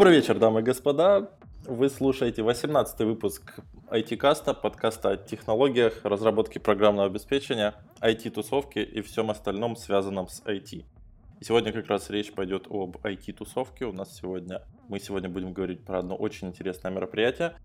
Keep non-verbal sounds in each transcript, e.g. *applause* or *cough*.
Добрый вечер, дамы и господа. Вы слушаете 18 выпуск IT-каста, подкаста о технологиях, разработке программного обеспечения, IT-тусовке и всем остальном, связанном с IT. И сегодня как раз речь пойдет об IT-тусовке. У нас сегодня, мы сегодня будем говорить про одно очень интересное мероприятие,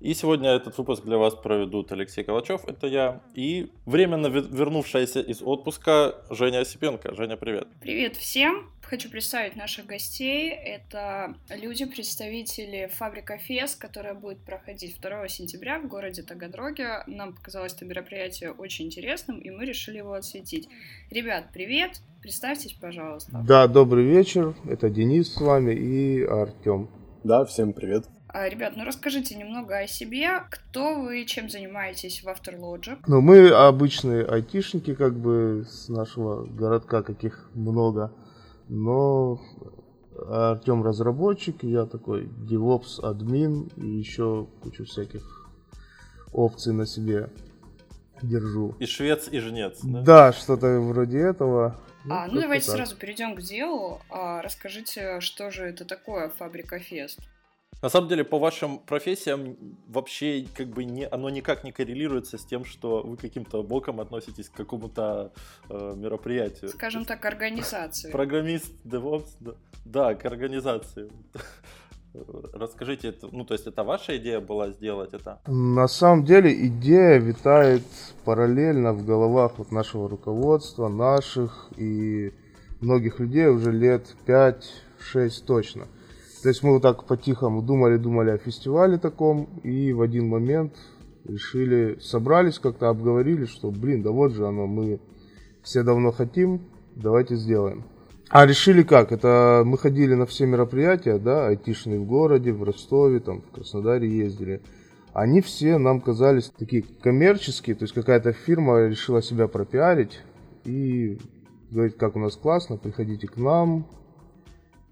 и сегодня этот выпуск для вас проведут Алексей Калачев, это я, и временно вернувшаяся из отпуска Женя Осипенко. Женя, привет. Привет всем. Хочу представить наших гостей. Это люди, представители Фабрика Фес, которая будет проходить 2 сентября в городе Таганроге. Нам показалось это мероприятие очень интересным, и мы решили его осветить. Ребят, привет! Представьтесь, пожалуйста. Да, добрый вечер. Это Денис с вами и Артем. Да, всем привет. А, ребят, ну расскажите немного о себе. Кто вы, чем занимаетесь в Afterlogic? Ну, мы обычные айтишники, как бы, с нашего городка, каких много. Но Артем разработчик, я такой DevOps админ и еще кучу всяких опций на себе держу. И швец, и жнец, да? Да, что-то вроде этого. Ну, а, ну давайте так. сразу перейдем к делу. А, расскажите, что же это такое Фабрика Фест? На самом деле, по вашим профессиям вообще как бы не, оно никак не коррелируется с тем, что вы каким-то боком относитесь к какому-то э, мероприятию. Скажем так, организации. Программист, DevOps, да, да к организации. Расскажите, ну то есть это ваша идея была сделать это? На самом деле идея витает параллельно в головах вот нашего руководства, наших и многих людей уже лет 5-6 точно. То есть мы вот так по-тихому думали-думали о фестивале таком, и в один момент решили, собрались как-то, обговорили, что, блин, да вот же оно, мы все давно хотим, давайте сделаем. А решили как? Это мы ходили на все мероприятия, да, айтишные в городе, в Ростове, там, в Краснодаре ездили. Они все нам казались такие коммерческие, то есть какая-то фирма решила себя пропиарить и говорит, как у нас классно, приходите к нам,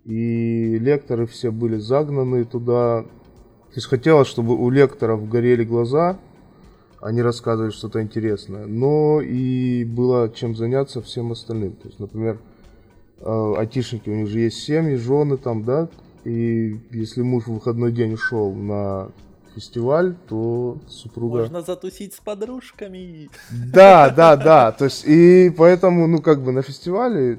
и лекторы все были загнаны туда. То есть хотелось, чтобы у лекторов горели глаза, они рассказывали что-то интересное, но и было чем заняться всем остальным. То есть, например, э, айтишники, у них же есть семьи, жены там, да, и если муж в выходной день ушел на фестиваль, то супруга... Можно затусить с подружками. Да, да, да. То есть, и поэтому, ну, как бы на фестивале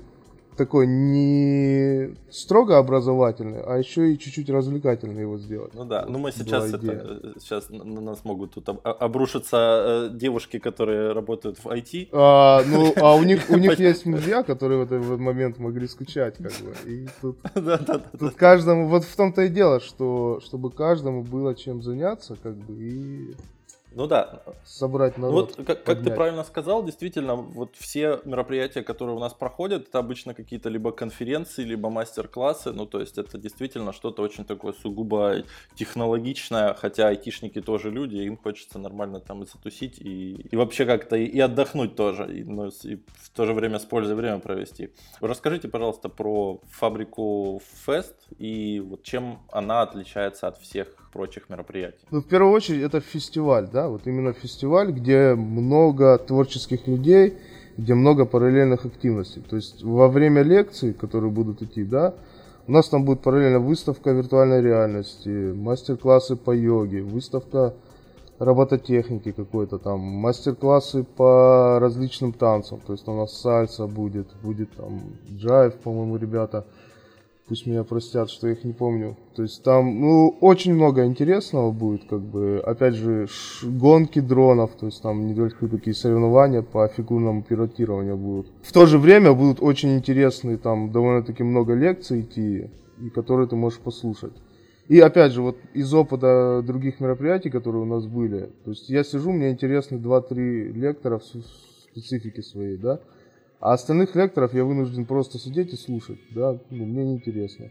такой не строго образовательный, а еще и чуть-чуть развлекательный его сделать. Ну да, ну мы сейчас это, сейчас на нас могут тут обрушиться э, девушки, которые работают в IT. А, ну, а у них у *laughs* них есть мужья, которые в этот момент могли скучать, как бы. И тут, *laughs* тут каждому, вот в том-то и дело, что чтобы каждому было чем заняться, как бы и ну да. Собрать народ. Вот как, как ты правильно сказал, действительно, вот все мероприятия, которые у нас проходят, это обычно какие-то либо конференции, либо мастер-классы. Ну, то есть это действительно что-то очень такое сугубо технологичное, хотя айтишники тоже люди, им хочется нормально там и затусить, и, и вообще как-то и, и отдохнуть тоже, и, ну, и в то же время с пользой время провести. Расскажите, пожалуйста, про фабрику Fest и вот чем она отличается от всех прочих мероприятий? Ну, в первую очередь, это фестиваль, да, вот именно фестиваль, где много творческих людей, где много параллельных активностей. То есть во время лекций, которые будут идти, да, у нас там будет параллельно выставка виртуальной реальности, мастер-классы по йоге, выставка робототехники какой-то там, мастер-классы по различным танцам. То есть у нас сальса будет, будет там джайв, по-моему, ребята Пусть меня простят, что я их не помню. То есть там, ну, очень много интересного будет, как бы, опять же, гонки дронов, то есть там не только такие соревнования по фигурному пилотированию будут. В то же время будут очень интересные, там довольно-таки много лекций идти, и которые ты можешь послушать. И опять же, вот из опыта других мероприятий, которые у нас были, то есть я сижу, мне интересны 2-3 лектора в специфике своей, да, а остальных лекторов я вынужден просто сидеть и слушать, да, ну, мне неинтересно.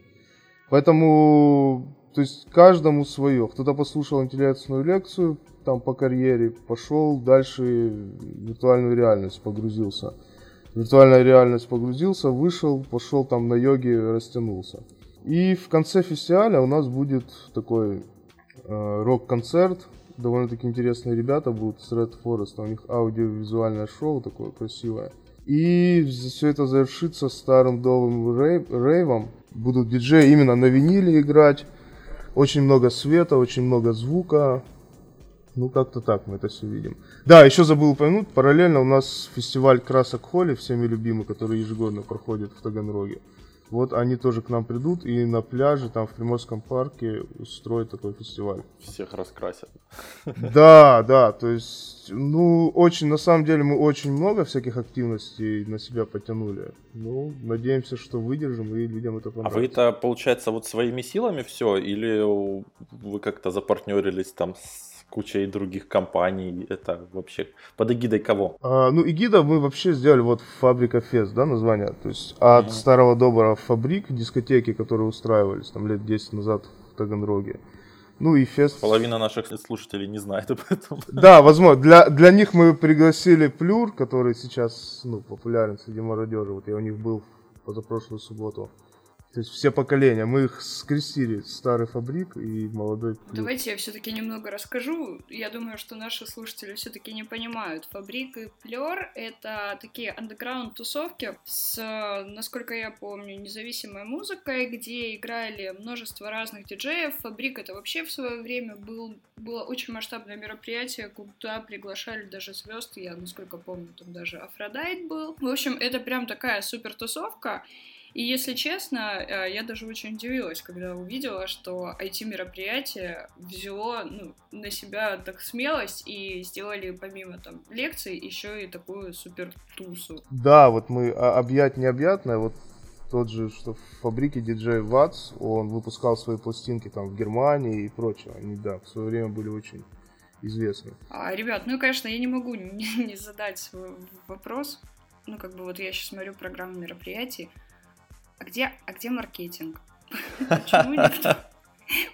Поэтому, то есть каждому свое. Кто-то послушал интересную лекцию, там по карьере, пошел дальше в виртуальную реальность погрузился. Виртуальная реальность погрузился, вышел, пошел там на йоге, растянулся. И в конце фестиваля у нас будет такой э, рок-концерт. Довольно-таки интересные ребята будут с Red Forest. У них аудиовизуальное шоу такое красивое. И все это завершится старым новым рейв, рейвом. будут диджеи именно на виниле играть. Очень много света, очень много звука. Ну, как-то так мы это все видим. Да, еще забыл упомянуть, параллельно у нас фестиваль красок Холли, всеми любимый, который ежегодно проходит в Таганроге. Вот они тоже к нам придут и на пляже, там в Приморском парке устроят такой фестиваль. Всех раскрасят. Да, да, то есть, ну, очень, на самом деле мы очень много всяких активностей на себя потянули. Ну, надеемся, что выдержим и людям это понравится. А вы это, получается, вот своими силами все, или вы как-то запартнерились там с кучей других компаний. Это вообще под эгидой кого? А, ну, эгида мы вообще сделали вот Фабрика Фест, да, название. То есть от mm-hmm. старого доброго фабрик, дискотеки, которые устраивались там лет 10 назад в Таганроге. Ну и фест. Половина наших слушателей не знает об этом. Да, возможно. Для, для них мы пригласили Плюр, который сейчас ну, популярен среди молодежи. Вот я у них был позапрошлую субботу. То есть все поколения. Мы их скрестили, старый фабрик и молодой. Давайте я все-таки немного расскажу. Я думаю, что наши слушатели все-таки не понимают. Fabrique и Плер — это такие андеграунд тусовки с, насколько я помню, независимой музыкой, где играли множество разных диджеев. Fabrique — это вообще в свое время был, было очень масштабное мероприятие, куда приглашали даже звезд. Я, насколько помню, там даже Aphrodite был. В общем, это прям такая супер тусовка. И если честно, э, я даже очень удивилась, когда увидела, что IT-мероприятие взяло ну, на себя так смелость и сделали помимо там лекций еще и такую супер тусу. Да, вот мы а, объять необъятное, вот тот же, что в фабрике диджей Ватс, он выпускал свои пластинки там в Германии и прочее. Они, да, в свое время были очень известны. А, ребят, ну, конечно, я не могу не, *laughs* не задать свой вопрос. Ну, как бы вот я сейчас смотрю программу мероприятий. А где, а где маркетинг? *laughs* Почему никто,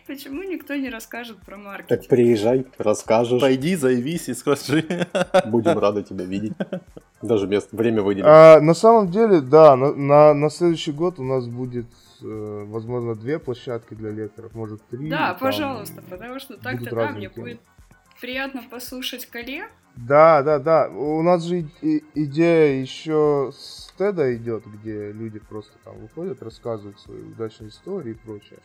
почему никто не расскажет про маркетинг? Так приезжай, расскажешь. Пойди, заявись и скажи. Будем рады тебя видеть. Даже место, время выделим. А, на самом деле, да, на, на, на следующий год у нас будет э, возможно, две площадки для лекторов, может, три. Да, пожалуйста, потому что так-то да, мне будет приятно послушать коллег. Да, да, да. У нас же идея еще с TED идет, где люди просто там выходят, рассказывают свои удачные истории и прочее.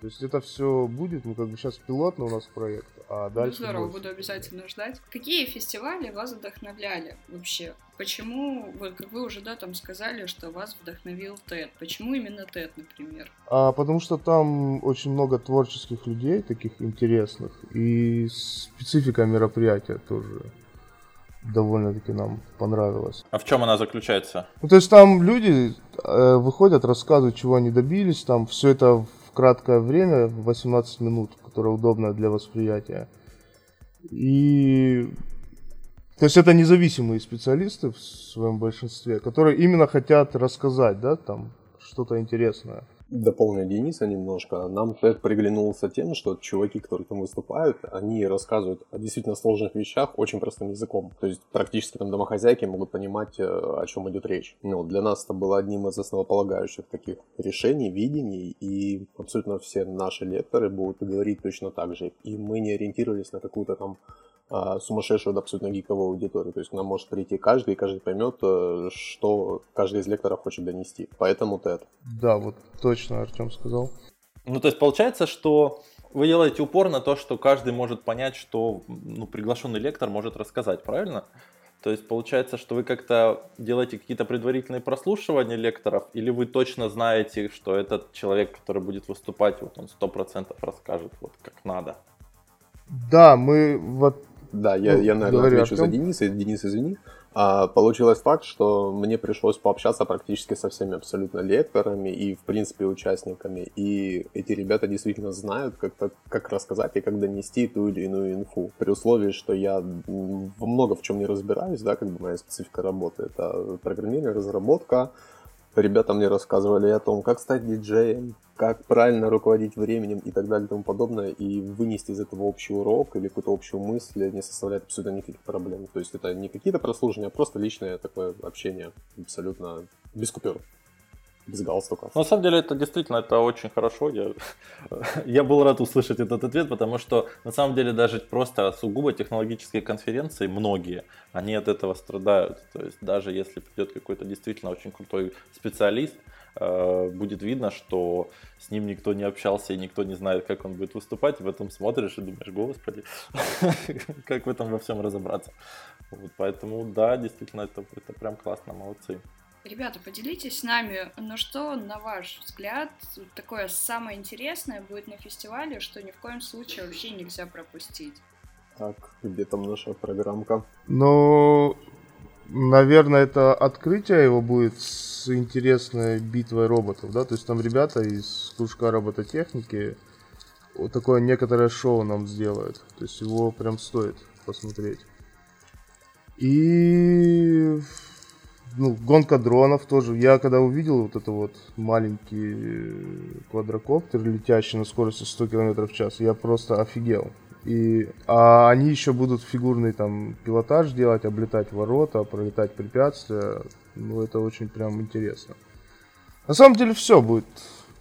То есть это все будет, ну как бы сейчас пилотный у нас проект, а ну, дальше... Ну здорово, буду обязательно ждать. Какие фестивали вас вдохновляли вообще? Почему, вот как вы уже, да, там сказали, что вас вдохновил ТЭД. Почему именно ТЭД, например? А, потому что там очень много творческих людей, таких интересных, и специфика мероприятия тоже довольно-таки нам понравилось. А в чем она заключается? Ну, то есть там люди э, выходят, рассказывают, чего они добились, там все это в краткое время, 18 минут, которое удобно для восприятия. И то есть это независимые специалисты в своем большинстве, которые именно хотят рассказать, да, там что-то интересное дополню Дениса немножко. Нам это приглянулся тем, что чуваки, которые там выступают, они рассказывают о действительно сложных вещах очень простым языком. То есть практически там домохозяйки могут понимать, э, о чем идет речь. Ну, для нас это было одним из основополагающих таких решений, видений, и абсолютно все наши лекторы будут говорить точно так же. И мы не ориентировались на какую-то там сумасшедшую, абсолютно гиковую аудиторию. То есть к нам может прийти каждый, и каждый поймет, э, что каждый из лекторов хочет донести. Поэтому это. Да, вот точно Артем сказал. Ну, то есть получается, что вы делаете упор на то, что каждый может понять, что ну, приглашенный лектор может рассказать, правильно? То есть получается, что вы как-то делаете какие-то предварительные прослушивания лекторов, или вы точно знаете, что этот человек, который будет выступать, вот он сто процентов расскажет вот как надо? Да, мы вот да, я, ну, я наверное, говорю, отвечу Артем. за Дениса. Денис, извини. А, получилось так, что мне пришлось пообщаться практически со всеми абсолютно лекторами и, в принципе, участниками. И эти ребята действительно знают, как, как рассказать и как донести ту или иную инфу. При условии, что я много в чем не разбираюсь, да, как бы моя специфика работы. Это программирование, разработка, ребята мне рассказывали о том, как стать диджеем, как правильно руководить временем и так далее и тому подобное, и вынести из этого общий урок или какую-то общую мысль не составляет абсолютно никаких проблем. То есть это не какие-то прослушивания, а просто личное такое общение абсолютно без купюр. Без галстуков. На самом деле это действительно это очень хорошо. Я, *laughs* я был рад услышать этот ответ, потому что на самом деле даже просто сугубо технологические конференции, многие, они от этого страдают. То есть даже если придет какой-то действительно очень крутой специалист, э, будет видно, что с ним никто не общался и никто не знает, как он будет выступать, и в этом смотришь и думаешь, господи, *laughs* как в этом во всем разобраться. Вот, поэтому да, действительно, это, это прям классно, молодцы. Ребята, поделитесь с нами, ну что, на ваш взгляд, такое самое интересное будет на фестивале, что ни в коем случае вообще нельзя пропустить? Так, где там наша программка? Ну, наверное, это открытие его будет с интересной битвой роботов, да, то есть там ребята из кружка робототехники вот такое некоторое шоу нам сделают, то есть его прям стоит посмотреть. И ну, гонка дронов тоже. Я когда увидел вот это вот маленький квадрокоптер, летящий на скорости 100 км в час, я просто офигел. И, а они еще будут фигурный там пилотаж делать, облетать ворота, пролетать препятствия. Ну, это очень прям интересно. На самом деле все будет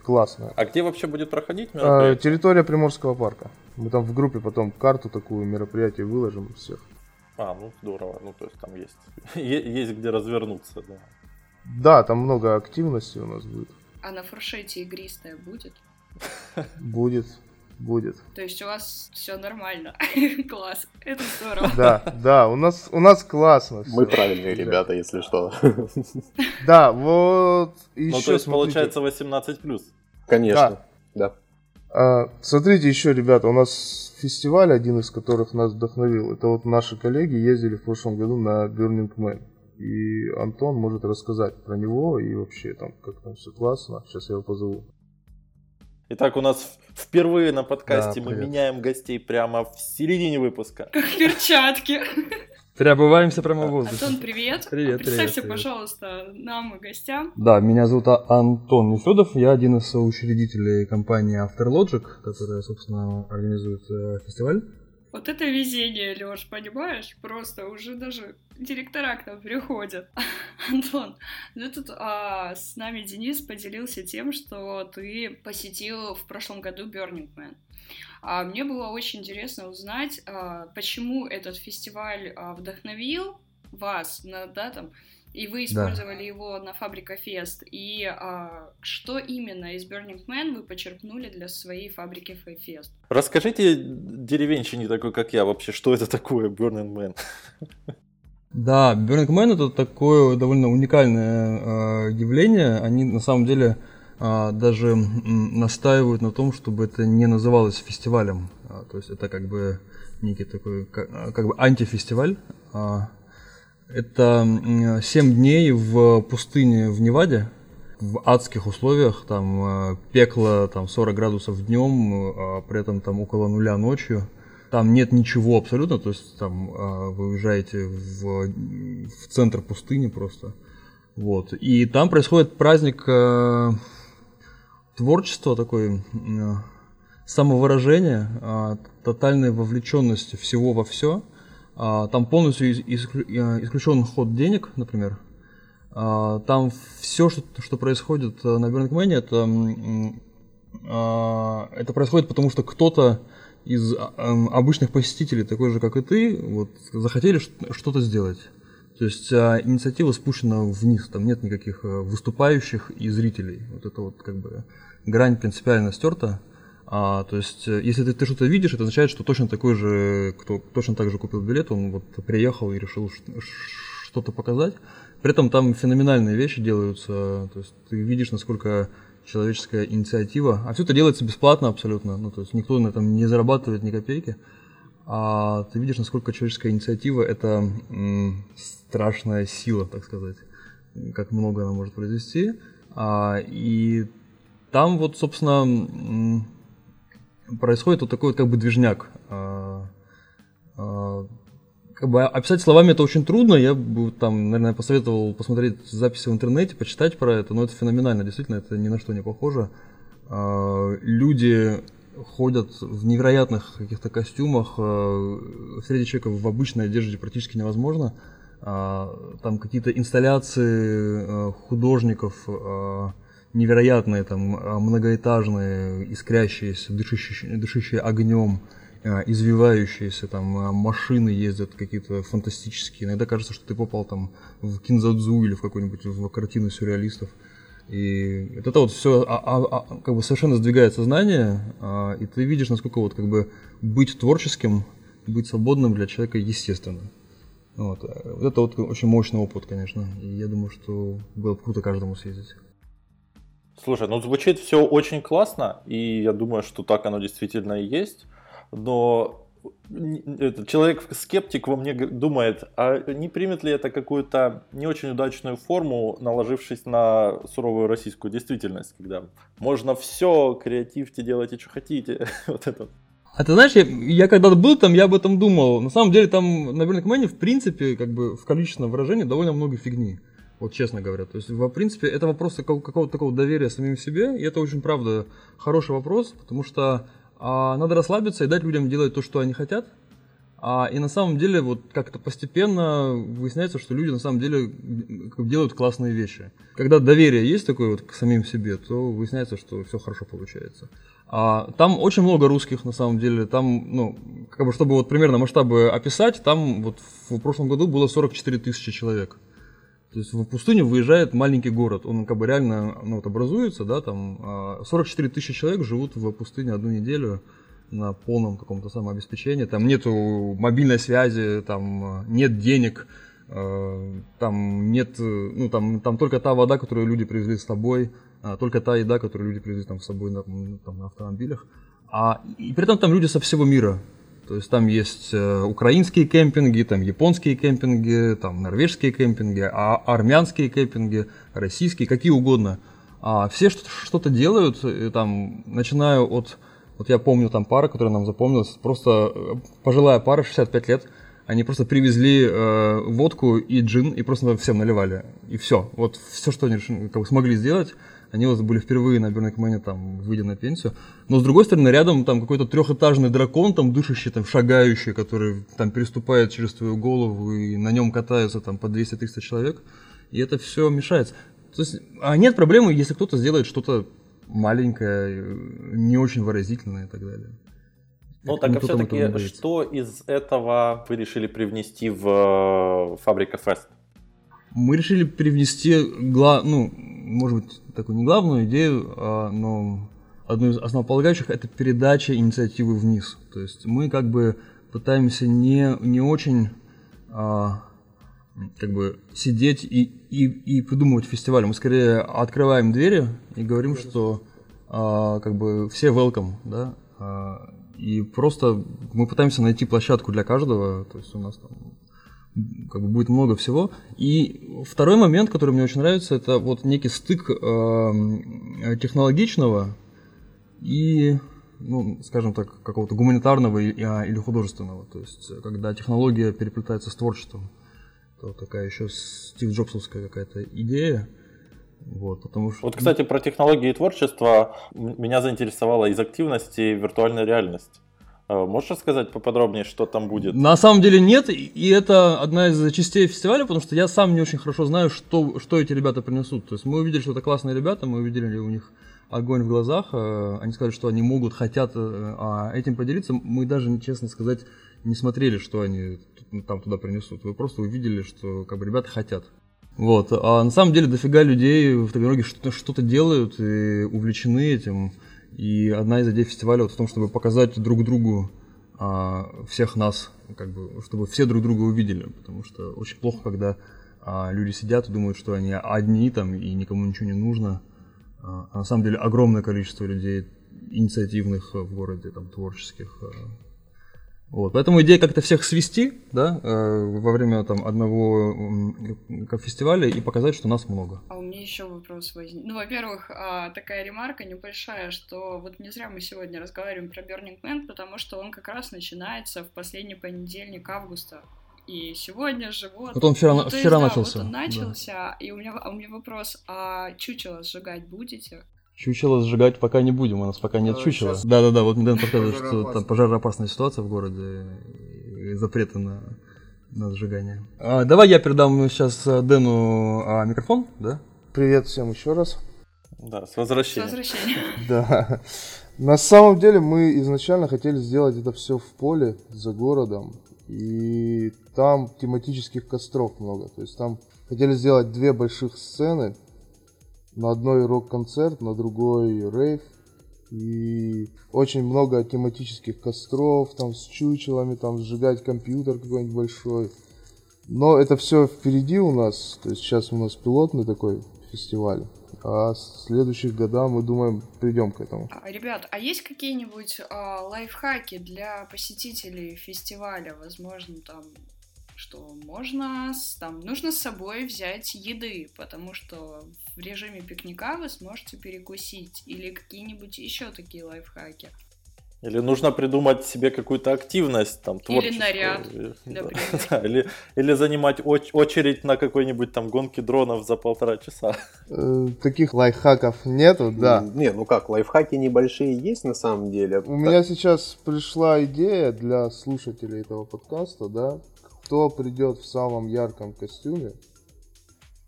классно. А где вообще будет проходить мероприятие? А, территория Приморского парка. Мы там в группе потом карту такую мероприятие выложим всех. А, ну здорово. Ну, то есть там есть, *laughs* есть где развернуться, да. Да, там много активности у нас будет. А на фуршете игристая будет? *laughs* Будет, будет. То есть у вас все нормально. *laughs* Класс. Это здорово. Да, да, у нас, у нас классно. Мы правильные ребята, если что. Да, вот еще. Ну, то есть получается 18 плюс. Конечно, да. Смотрите еще, ребята, у нас фестиваль, один из которых нас вдохновил, это вот наши коллеги ездили в прошлом году на Burning Man. И Антон может рассказать про него и вообще там, как там все классно. Сейчас я его позову. Итак, у нас впервые на подкасте да, мы меняем гостей прямо в середине выпуска. Как перчатки. *laughs* Переобуваемся прямо в воздухе. Антон, привет. Привет, Представься, привет, пожалуйста, нам и гостям. Да, меня зовут Антон Нефедов, я один из учредителей компании Afterlogic, которая, собственно, организует э, фестиваль. Вот это везение, Лёш, понимаешь? Просто уже даже директора к нам приходят. *laughs* Антон, ну тут а, с нами Денис поделился тем, что ты посетил в прошлом году Burning Man. А мне было очень интересно узнать, а, почему этот фестиваль а, вдохновил вас на, да, там, и вы использовали да. его на Фабрика Фест. И а, что именно из Burning Man вы почерпнули для своей фабрики Фест? Расскажите деревенщине такой, как я, вообще, что это такое Burning Man? Да, Burning Man это такое довольно уникальное э, явление. Они на самом деле даже настаивают на том, чтобы это не называлось фестивалем. А, то есть это как бы некий такой а, как бы антифестиваль. Это 7 дней в пустыне в Неваде, в адских условиях, там пекло там 40 градусов днем, при этом там около нуля ночью. Там нет ничего абсолютно, то есть там вы уезжаете в, в центр пустыни просто. Вот. И там происходит праздник творчество, такое самовыражение, а, тотальной вовлеченности всего во все. А, там полностью а, исключен ход денег, например. Там все, что, происходит на Burning Man, это, это происходит потому, что кто-то из обычных посетителей, такой же, как и ты, вот, захотели что-то сделать. То есть а, инициатива спущена вниз, там нет никаких выступающих и зрителей. Вот это вот как бы грань принципиально стерта. А, то есть, э, если ты, ты что-то видишь, это означает, что точно такой же, кто точно так же купил билет, он вот приехал и решил что-то показать. При этом там феноменальные вещи делаются. То есть ты видишь, насколько человеческая инициатива. А все это делается бесплатно абсолютно. Ну, то есть никто на этом не зарабатывает ни копейки. А ты видишь, насколько человеческая инициатива это страшная сила, так сказать. Как много она может произвести. А, и там вот, собственно, происходит вот такой вот как бы движняк. А, а, как бы описать словами это очень трудно. Я бы там, наверное, посоветовал посмотреть записи в интернете, почитать про это, но это феноменально, действительно, это ни на что не похоже. А, люди ходят в невероятных каких-то костюмах, встретить человека в обычной одежде практически невозможно. Там какие-то инсталляции художников, невероятные, там, а, многоэтажные, искрящиеся, дышащие, дышащие огнем, а, извивающиеся, там, машины ездят какие-то фантастические. Иногда кажется, что ты попал там в кинзадзу или в какую-нибудь в картину сюрреалистов. И это вот все а, а, а, как бы совершенно сдвигает сознание, а, и ты видишь, насколько вот как бы быть творческим, быть свободным для человека естественно. Вот. вот это вот очень мощный опыт, конечно. И я думаю, что было бы круто каждому съездить. Слушай, ну звучит все очень классно, и я думаю, что так оно действительно и есть. Но этот человек-скептик во мне думает, а не примет ли это какую-то не очень удачную форму, наложившись на суровую российскую действительность, когда можно все, креативьте, делайте, что хотите. *laughs* вот это. А ты знаешь, я, я когда был там, я об этом думал. На самом деле там на Burning в принципе, как бы в количественном выражении довольно много фигни. Вот честно говоря. То есть, в принципе, это вопрос какого-то такого доверия самим себе. И это очень, правда, хороший вопрос, потому что а, надо расслабиться и дать людям делать то, что они хотят. А, и на самом деле вот как-то постепенно выясняется, что люди на самом деле делают классные вещи. Когда доверие есть такое вот к самим себе, то выясняется, что все хорошо получается. А, там очень много русских на самом деле. Там, ну, как бы, чтобы вот примерно масштабы описать, там вот в прошлом году было 44 тысячи человек. То есть в пустыню выезжает маленький город, он как бы реально ну, вот образуется, да, там 44 а, тысячи человек живут в пустыне одну неделю на полном каком-то самообеспечении, там нету мобильной связи, там нет денег, а, там нет, ну там, там только та вода, которую люди привезли с собой, а, только та еда, которую люди привезли там с собой на, там, на автомобилях, а, и при этом там люди со всего мира, то есть там есть э, украинские кемпинги, там японские кемпинги, там норвежские кемпинги, а армянские кемпинги, российские, какие угодно. А все что-то делают, и, там, начиная от, вот я помню там пара, которая нам запомнилась, просто э, пожилая пара, 65 лет, они просто привезли э, водку и джин и просто всем наливали. И все. Вот все, что они как бы, смогли сделать, они вот были впервые на Бернекмене, там, выйдя на пенсию. Но с другой стороны, рядом там какой-то трехэтажный дракон, там, дышащий, там, шагающий, который там переступает через твою голову, и на нем катаются там по 200-300 человек. И это все мешается. То есть, а нет проблемы, если кто-то сделает что-то маленькое, не очень выразительное и так далее. Ну, так а все-таки, что из этого вы решили привнести в э, Фабрика Фест? Мы решили привнести, гла... ну, может быть, такую не главную идею, а, но одну из основополагающих это передача инициативы вниз. То есть мы как бы пытаемся не, не очень а, как бы сидеть и, и, и придумывать фестиваль. Мы скорее открываем двери и говорим, что а, как бы все welcome, да, а, и просто мы пытаемся найти площадку для каждого. То есть у нас там как бы будет много всего. И второй момент, который мне очень нравится, это вот некий стык э, технологичного и, ну, скажем так, какого-то гуманитарного а, или художественного. То есть, когда технология переплетается с творчеством. Это такая еще Стив Джобсовская какая-то идея. Вот, потому что... вот, кстати, про технологии и творчество меня заинтересовала из активности виртуальная реальность. А, можешь рассказать поподробнее, что там будет? На самом деле нет, и это одна из частей фестиваля, потому что я сам не очень хорошо знаю, что, что эти ребята принесут. То есть мы увидели, что это классные ребята, мы увидели у них огонь в глазах, э, они сказали, что они могут, хотят э, а этим поделиться. Мы даже, честно сказать, не смотрели, что они там туда принесут. Вы просто увидели, что как бы ребята хотят. Вот. А на самом деле дофига людей в Таганроге что-то делают и увлечены этим. И одна из идей фестиваля вот в том, чтобы показать друг другу а, всех нас, как бы, чтобы все друг друга увидели, потому что очень плохо, когда а, люди сидят и думают, что они одни там и никому ничего не нужно. А, а на самом деле огромное количество людей инициативных в городе, там, творческих, а, вот, поэтому идея как-то всех свести, да, э, во время там одного э, фестиваля и показать, что нас много. А у меня еще вопрос возник. Ну, во-первых, э, такая ремарка небольшая, что вот не зря мы сегодня разговариваем про Burning Man, потому что он как раз начинается в последний понедельник августа. И сегодня же вот. Вот он вчера, ну, вчера есть, начался. вот он начался. Да. И у меня, а у меня вопрос: а чучело сжигать будете? Чучело сжигать пока не будем, у нас пока нет чучела. Да-да-да, вот недавно подсказывает, что там пожароопасная ситуация в городе и запреты на, на сжигание. А, давай я передам сейчас Дэну а, микрофон, да? Привет всем еще раз. Да, с возвращением. С возвращением. *laughs* Да. На самом деле мы изначально хотели сделать это все в поле, за городом. И там тематических костров много. То есть там хотели сделать две больших сцены. На одной рок-концерт, на другой рейв. И очень много тематических костров, там с чучелами, там сжигать компьютер какой-нибудь большой. Но это все впереди у нас. То есть сейчас у нас пилотный такой фестиваль. А в следующих годах мы думаем, придем к этому. А, ребят, а есть какие-нибудь а, лайфхаки для посетителей фестиваля? Возможно, там что можно, там, нужно с собой взять еды, потому что в режиме пикника вы сможете перекусить, или какие-нибудь еще такие лайфхаки. Или нужно придумать себе какую-то активность там творческую. Или наряд, *laughs* да, *laughs* или, или занимать оч- очередь на какой-нибудь там гонки дронов за полтора часа. Э, таких лайфхаков нету, да. Не, ну как, лайфхаки небольшие есть на самом деле. У меня сейчас пришла идея для слушателей этого подкаста, да, кто придет в самом ярком костюме,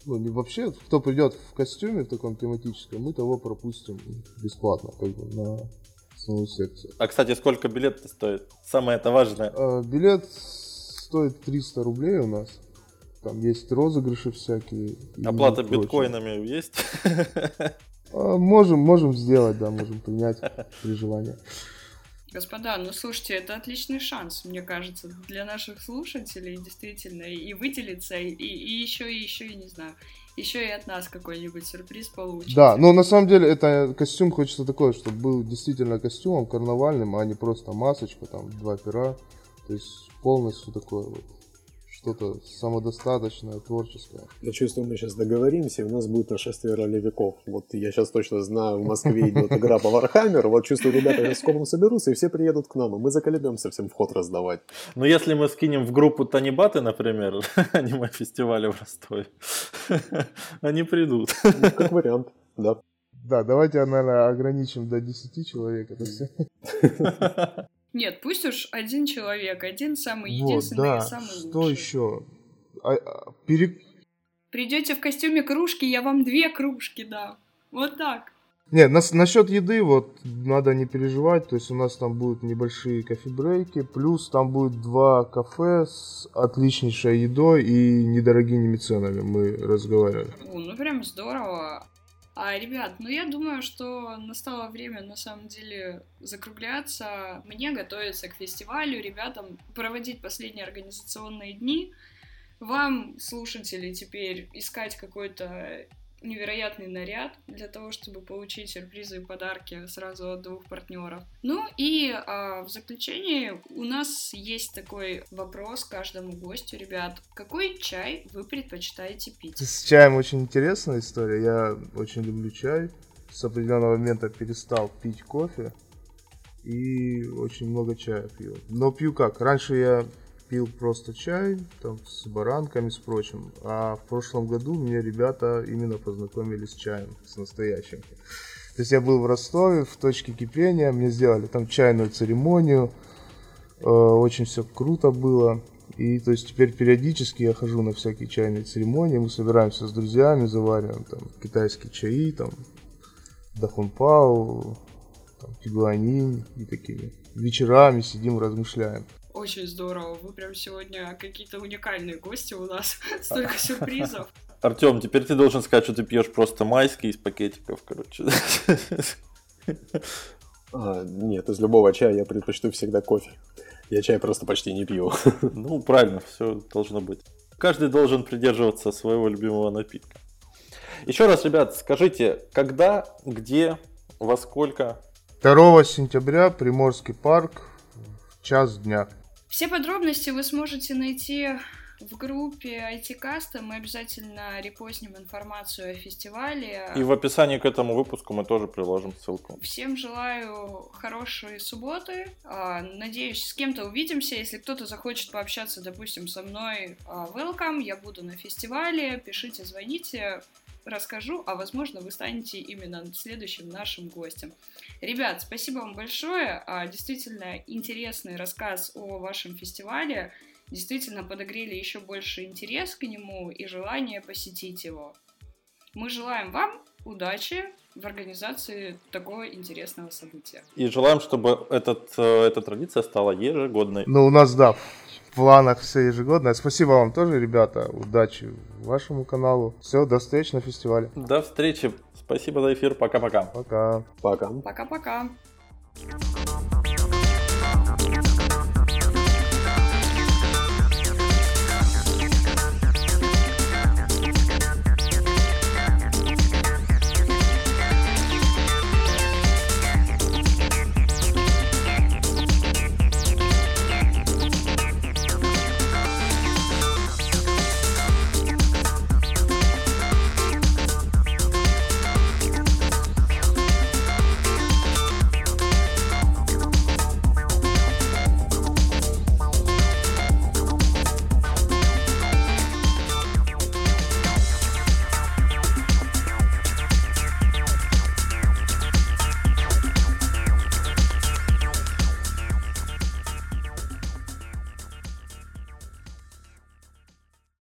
ну не вообще, кто придет в костюме в таком тематическом, мы того пропустим бесплатно, как бы на саму секцию. А, кстати, сколько билет стоит? Самое это важное. А, билет стоит 300 рублей у нас. Там есть розыгрыши всякие. Оплата биткоинами есть? А, можем, можем сделать, да, можем принять при желании. Господа, ну слушайте, это отличный шанс, мне кажется, для наших слушателей действительно и выделиться, и, и еще, и еще, и не знаю, еще и от нас какой-нибудь сюрприз получится. Да, но на самом деле это костюм хочется такой, чтобы был действительно костюмом карнавальным, а не просто масочка, там, два пера. То есть полностью такое вот что-то самодостаточное, творческое. Я чувствую, мы сейчас договоримся, и у нас будет нашествие ролевиков. Вот я сейчас точно знаю, в Москве идет игра по Warhammer, вот чувствую, ребята сейчас скопом соберутся, и все приедут к нам, и мы заколебемся всем вход раздавать. Ну, если мы скинем в группу Танибаты, например, *laughs* аниме-фестиваля в Ростове, *laughs* они придут. Ну, как вариант, да. Да, давайте, наверное, ограничим до 10 человек. Это все. *laughs* Нет, пусть уж один человек, один самый единственный вот, да. и самый Что лучший. еще? А, а, пере... Придете в костюме кружки, я вам две кружки дам. Вот так. Нет, нас, насчет еды вот надо не переживать, то есть у нас там будут небольшие кофе-брейки, плюс там будет два кафе с отличнейшей едой и недорогими ценами, мы разговаривали. О, ну прям здорово. А, ребят, ну я думаю, что настало время на самом деле закругляться. Мне готовиться к фестивалю, ребятам проводить последние организационные дни. Вам, слушатели, теперь искать какой-то невероятный наряд для того, чтобы получить сюрпризы и подарки сразу от двух партнеров. Ну и а, в заключение у нас есть такой вопрос каждому гостю, ребят. Какой чай вы предпочитаете пить? С чаем очень интересная история. Я очень люблю чай. С определенного момента перестал пить кофе и очень много чая пью. Но пью как? Раньше я пил просто чай, там, с баранками, с прочим. А в прошлом году мне ребята именно познакомили с чаем, с настоящим. То есть я был в Ростове, в точке кипения, мне сделали там чайную церемонию, э, очень все круто было. И то есть теперь периодически я хожу на всякие чайные церемонии, мы собираемся с друзьями, завариваем там китайские чаи, там дахунпау, там, тигуанин и такими. Вечерами сидим, размышляем. Очень здорово. Вы прям сегодня какие-то уникальные гости у нас. *laughs* Столько сюрпризов. Артем, теперь ты должен сказать, что ты пьешь просто майский из пакетиков, короче. *laughs* А, нет, из любого чая я предпочту всегда кофе. Я чай просто почти не пью. *laughs* Ну, правильно, все должно быть. Каждый должен придерживаться своего любимого напитка. Еще раз, ребят, скажите, когда, где, во сколько? 2 сентября, Приморский парк, час дня. Все подробности вы сможете найти в группе IT-каста. Мы обязательно репостнем информацию о фестивале. И в описании к этому выпуску мы тоже приложим ссылку. Всем желаю хорошей субботы. А, надеюсь, с кем-то увидимся. Если кто-то захочет пообщаться, допустим, со мной, а, welcome. Я буду на фестивале. Пишите, звоните расскажу, а возможно вы станете именно следующим нашим гостем. Ребят, спасибо вам большое. А, действительно интересный рассказ о вашем фестивале. Действительно подогрели еще больше интерес к нему и желание посетить его. Мы желаем вам удачи, в организации такого интересного события. И желаем, чтобы этот, э, эта традиция стала ежегодной. Ну, у нас, да, планах все ежегодное. Спасибо вам тоже, ребята. Удачи вашему каналу. Все, до встречи на фестивале. До встречи. Спасибо за эфир. Пока-пока. Пока. Пока. Пока-пока.